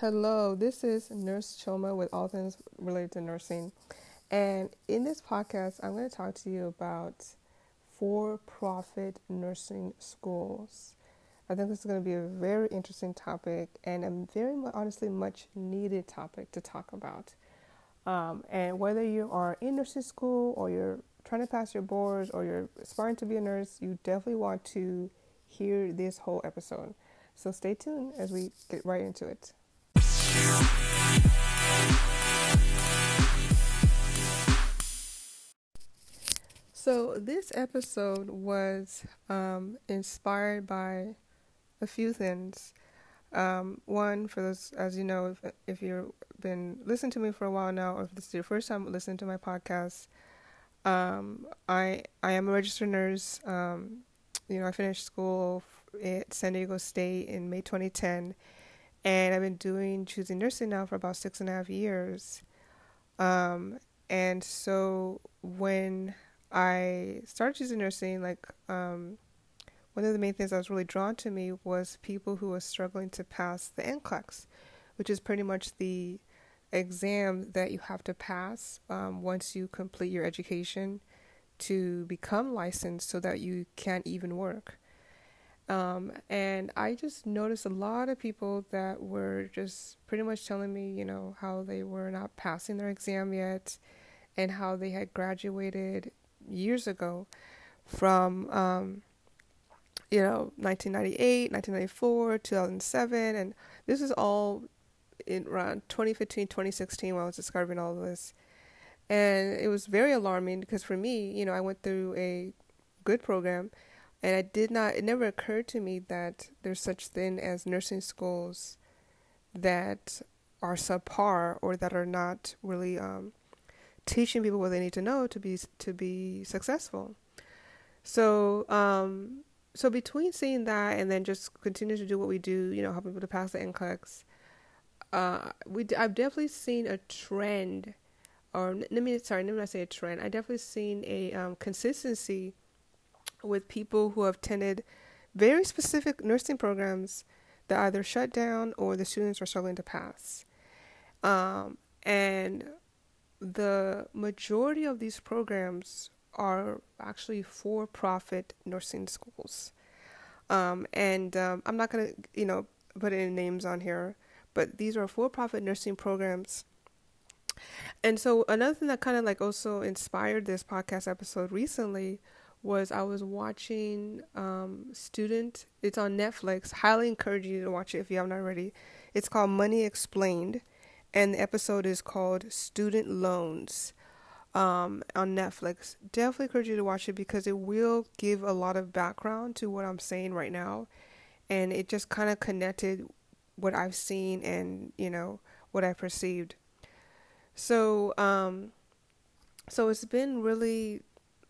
Hello, this is Nurse Choma with all things related to nursing. And in this podcast, I'm going to talk to you about for profit nursing schools. I think this is going to be a very interesting topic and a very honestly much needed topic to talk about. Um, and whether you are in nursing school or you're trying to pass your boards or you're aspiring to be a nurse, you definitely want to hear this whole episode. So stay tuned as we get right into it. So, this episode was um, inspired by a few things. Um, one, for those, as you know, if, if you've been listening to me for a while now, or if this is your first time listening to my podcast, um, I I am a registered nurse. Um, you know, I finished school at San Diego State in May 2010, and I've been doing choosing nursing now for about six and a half years. Um, and so when I started choosing nursing, like um, one of the main things that was really drawn to me was people who were struggling to pass the NCLEX, which is pretty much the exam that you have to pass um, once you complete your education to become licensed so that you can't even work. Um, and I just noticed a lot of people that were just pretty much telling me, you know, how they were not passing their exam yet and how they had graduated years ago from, um, you know, 1998, 1994, 2007. And this is all in around 2015, 2016 when I was discovering all this. And it was very alarming because for me, you know, I went through a good program and I did not, it never occurred to me that there's such thing as nursing schools that are subpar or that are not really um, teaching people what they need to know to be to be successful. So, um, so between seeing that and then just continue to do what we do, you know, helping people to pass the NCLEX, uh, we I've definitely seen a trend, or let me sorry, let me not say a trend. I definitely seen a um, consistency with people who have attended very specific nursing programs that either shut down or the students are struggling to pass. Um, and the majority of these programs are actually for profit nursing schools. Um, and um, I'm not going to, you know, put any names on here, but these are for profit nursing programs. And so another thing that kind of like also inspired this podcast episode recently was I was watching um, Student. It's on Netflix. Highly encourage you to watch it if you haven't already. It's called Money Explained, and the episode is called Student Loans um, on Netflix. Definitely encourage you to watch it because it will give a lot of background to what I'm saying right now, and it just kind of connected what I've seen and you know what I perceived. So, um, so it's been really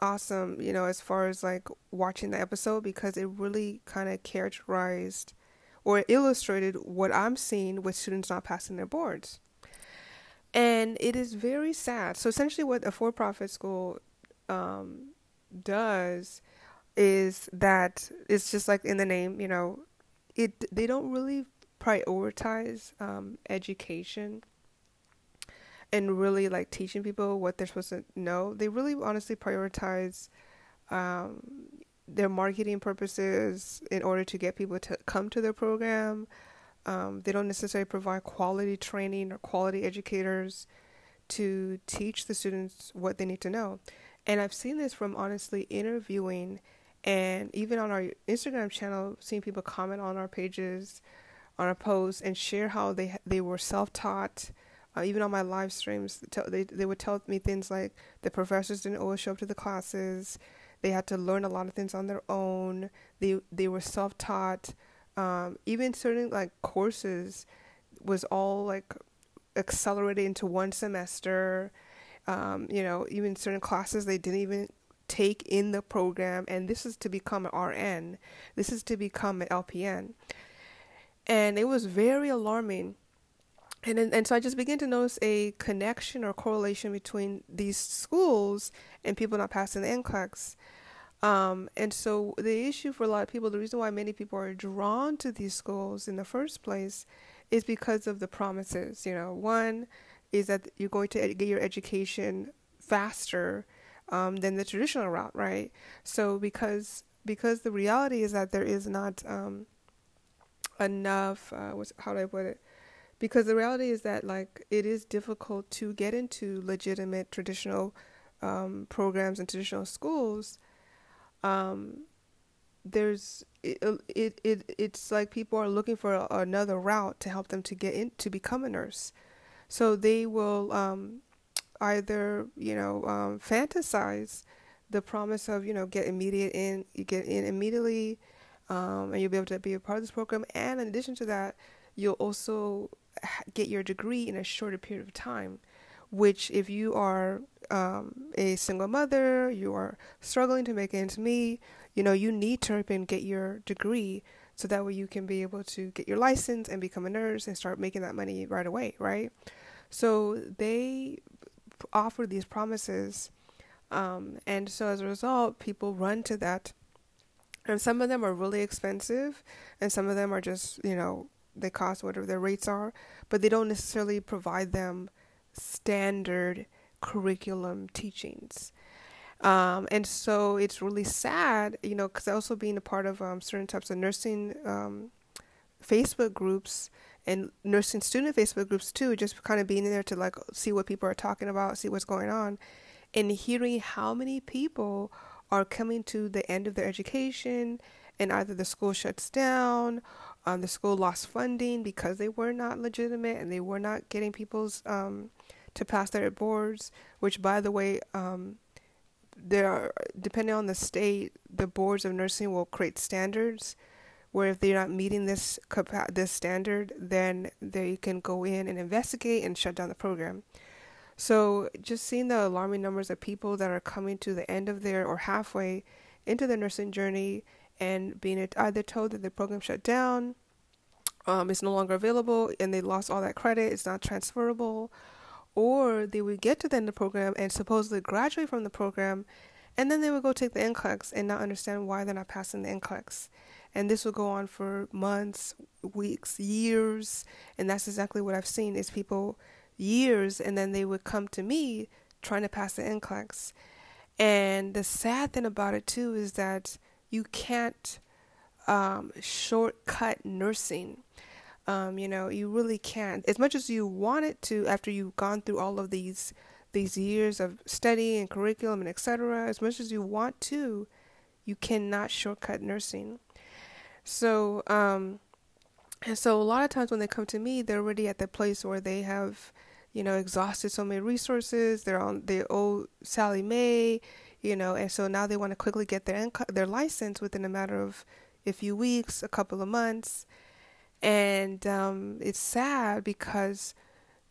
awesome, you know, as far as like watching the episode because it really kind of characterized or illustrated what I'm seeing with students not passing their boards. And it is very sad. So essentially, what a for-profit school um, does is that it's just like in the name, you know, it they don't really prioritize um, education and really like teaching people what they're supposed to know. They really honestly prioritize um, their marketing purposes in order to get people to come to their program. Um, they don't necessarily provide quality training or quality educators to teach the students what they need to know. And I've seen this from honestly interviewing and even on our Instagram channel, seeing people comment on our pages, on our posts, and share how they they were self taught uh, even on my live streams, they they would tell me things like the professors didn't always show up to the classes. They had to learn a lot of things on their own. They they were self taught. Um, even certain like courses was all like accelerated into one semester. Um, you know, even certain classes they didn't even take in the program, and this is to become an RN. This is to become an LPN, and it was very alarming and and so I just began to notice a connection or correlation between these schools and people not passing the NCLEX. Um, and so the issue for a lot of people, the reason why many people are drawn to these schools in the first place, is because of the promises. You know, one is that you're going to get your education faster um, than the traditional route, right? So because because the reality is that there is not um, enough. Uh, how do I put it? Because the reality is that like it is difficult to get into legitimate traditional um, programs and traditional schools. Um, there's it, it it it's like people are looking for a, another route to help them to get in to become a nurse so they will um, either you know um, fantasize the promise of you know get immediate in you get in immediately um, and you'll be able to be a part of this program and in addition to that you'll also get your degree in a shorter period of time which if you are um, a single mother you are struggling to make ends meet you know, you need to and get your degree so that way you can be able to get your license and become a nurse and start making that money right away, right? So they offer these promises. Um, and so as a result, people run to that. And some of them are really expensive, and some of them are just, you know, they cost whatever their rates are, but they don't necessarily provide them standard curriculum teachings. Um, and so it's really sad, you know, because also being a part of um, certain types of nursing um, Facebook groups and nursing student Facebook groups too, just kind of being there to like see what people are talking about, see what's going on, and hearing how many people are coming to the end of their education and either the school shuts down, um, the school lost funding because they were not legitimate and they were not getting people's um, to pass their boards, which by the way, um, there are depending on the state, the boards of nursing will create standards where if they're not meeting this this standard, then they can go in and investigate and shut down the program. So just seeing the alarming numbers of people that are coming to the end of their or halfway into their nursing journey and being either told that the program shut down, um, it's no longer available, and they lost all that credit, it's not transferable, or they would get to the end of the program and supposedly graduate from the program, and then they would go take the NCLEX and not understand why they're not passing the NCLEX. And this will go on for months, weeks, years, and that's exactly what I've seen is people years, and then they would come to me trying to pass the NCLEX. And the sad thing about it too is that you can't um, shortcut nursing. Um, you know, you really can't. As much as you want it to, after you've gone through all of these these years of study and curriculum and etc. As much as you want to, you cannot shortcut nursing. So, um, and so a lot of times when they come to me, they're already at the place where they have, you know, exhausted so many resources. They're on they owe Sallie Mae, you know, and so now they want to quickly get their their license within a matter of a few weeks, a couple of months and um, it's sad because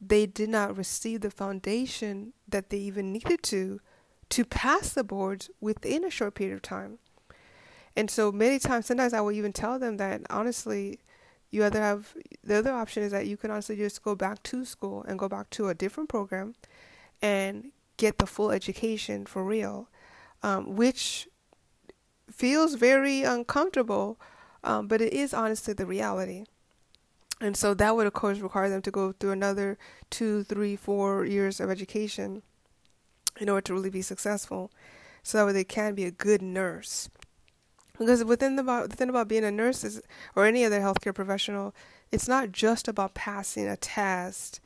they did not receive the foundation that they even needed to to pass the boards within a short period of time. And so many times, sometimes I will even tell them that honestly, you either have the other option is that you can honestly just go back to school and go back to a different program and get the full education for real, um, which feels very uncomfortable um, but it is honestly the reality. And so that would, of course, require them to go through another two, three, four years of education in order to really be successful, so that way they can be a good nurse. Because within the, the thing about being a nurse is, or any other healthcare professional, it's not just about passing a test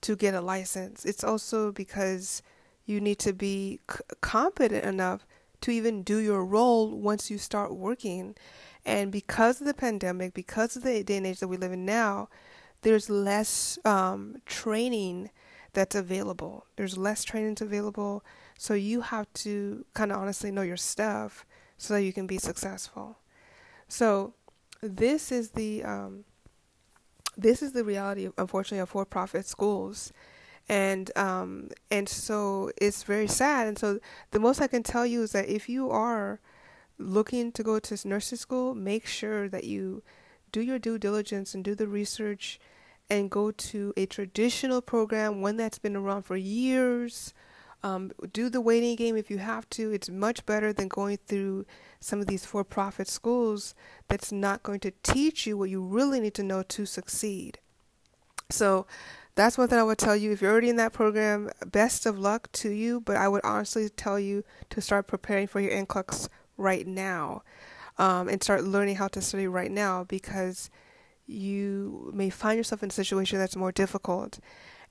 to get a license. It's also because you need to be c- competent enough to even do your role once you start working. And because of the pandemic, because of the day and age that we live in now, there's less um, training that's available. There's less trainings available. So you have to kind of honestly know your stuff so that you can be successful. So this is the um, this is the reality, unfortunately, of for-profit schools, and um, and so it's very sad. And so the most I can tell you is that if you are looking to go to nursing school, make sure that you do your due diligence and do the research and go to a traditional program, one that's been around for years. Um, do the waiting game if you have to. It's much better than going through some of these for profit schools that's not going to teach you what you really need to know to succeed. So that's one thing I would tell you. If you're already in that program, best of luck to you. But I would honestly tell you to start preparing for your NCLEX right now um, and start learning how to study right now because you may find yourself in a situation that's more difficult.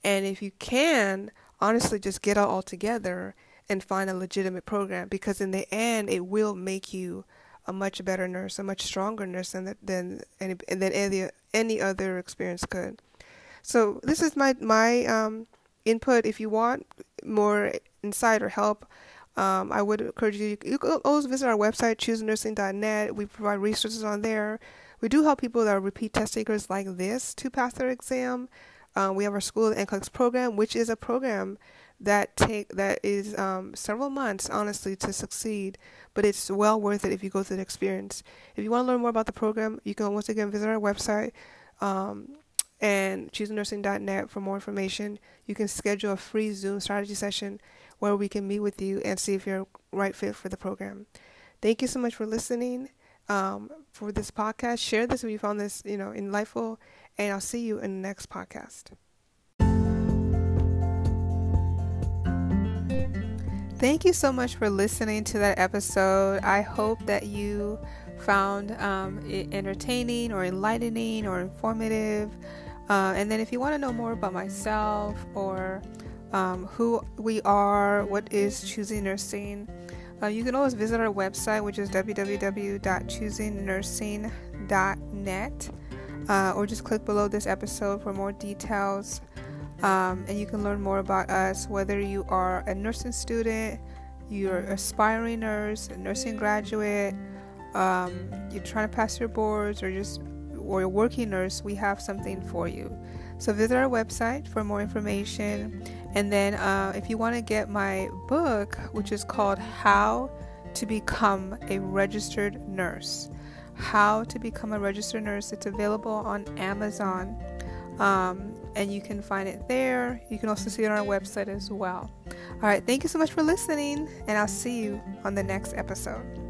And if you can, honestly, just get out altogether and find a legitimate program because in the end, it will make you a much better nurse, a much stronger nurse than than any than any any other experience could. So this is my my um, input. If you want more insight or help, um, I would encourage you. You can always visit our website, choosenursing.net. We provide resources on there. We do help people that are repeat test takers like this to pass their exam. Um, we have our school NCLEX program, which is a program that take that is um, several months, honestly, to succeed. But it's well worth it if you go through the experience. If you want to learn more about the program, you can once again visit our website. Um, and choosenursing.net for more information. You can schedule a free Zoom strategy session where we can meet with you and see if you're right fit for the program. Thank you so much for listening um, for this podcast. Share this if you found this, you know, insightful, and I'll see you in the next podcast. Thank you so much for listening to that episode. I hope that you found um, it entertaining or enlightening or informative. Uh, and then if you want to know more about myself or um, who we are, what is choosing nursing, uh, you can always visit our website, which is www.choosingnursing.net, uh, or just click below this episode for more details. Um, and you can learn more about us, whether you are a nursing student, you're aspiring nurse, a nursing graduate, um, you're trying to pass your boards, or just or a working nurse, we have something for you. So visit our website for more information. And then uh, if you want to get my book, which is called How to Become a Registered Nurse, How to Become a Registered Nurse, it's available on Amazon. Um, and you can find it there. You can also see it on our website as well. All right, thank you so much for listening, and I'll see you on the next episode.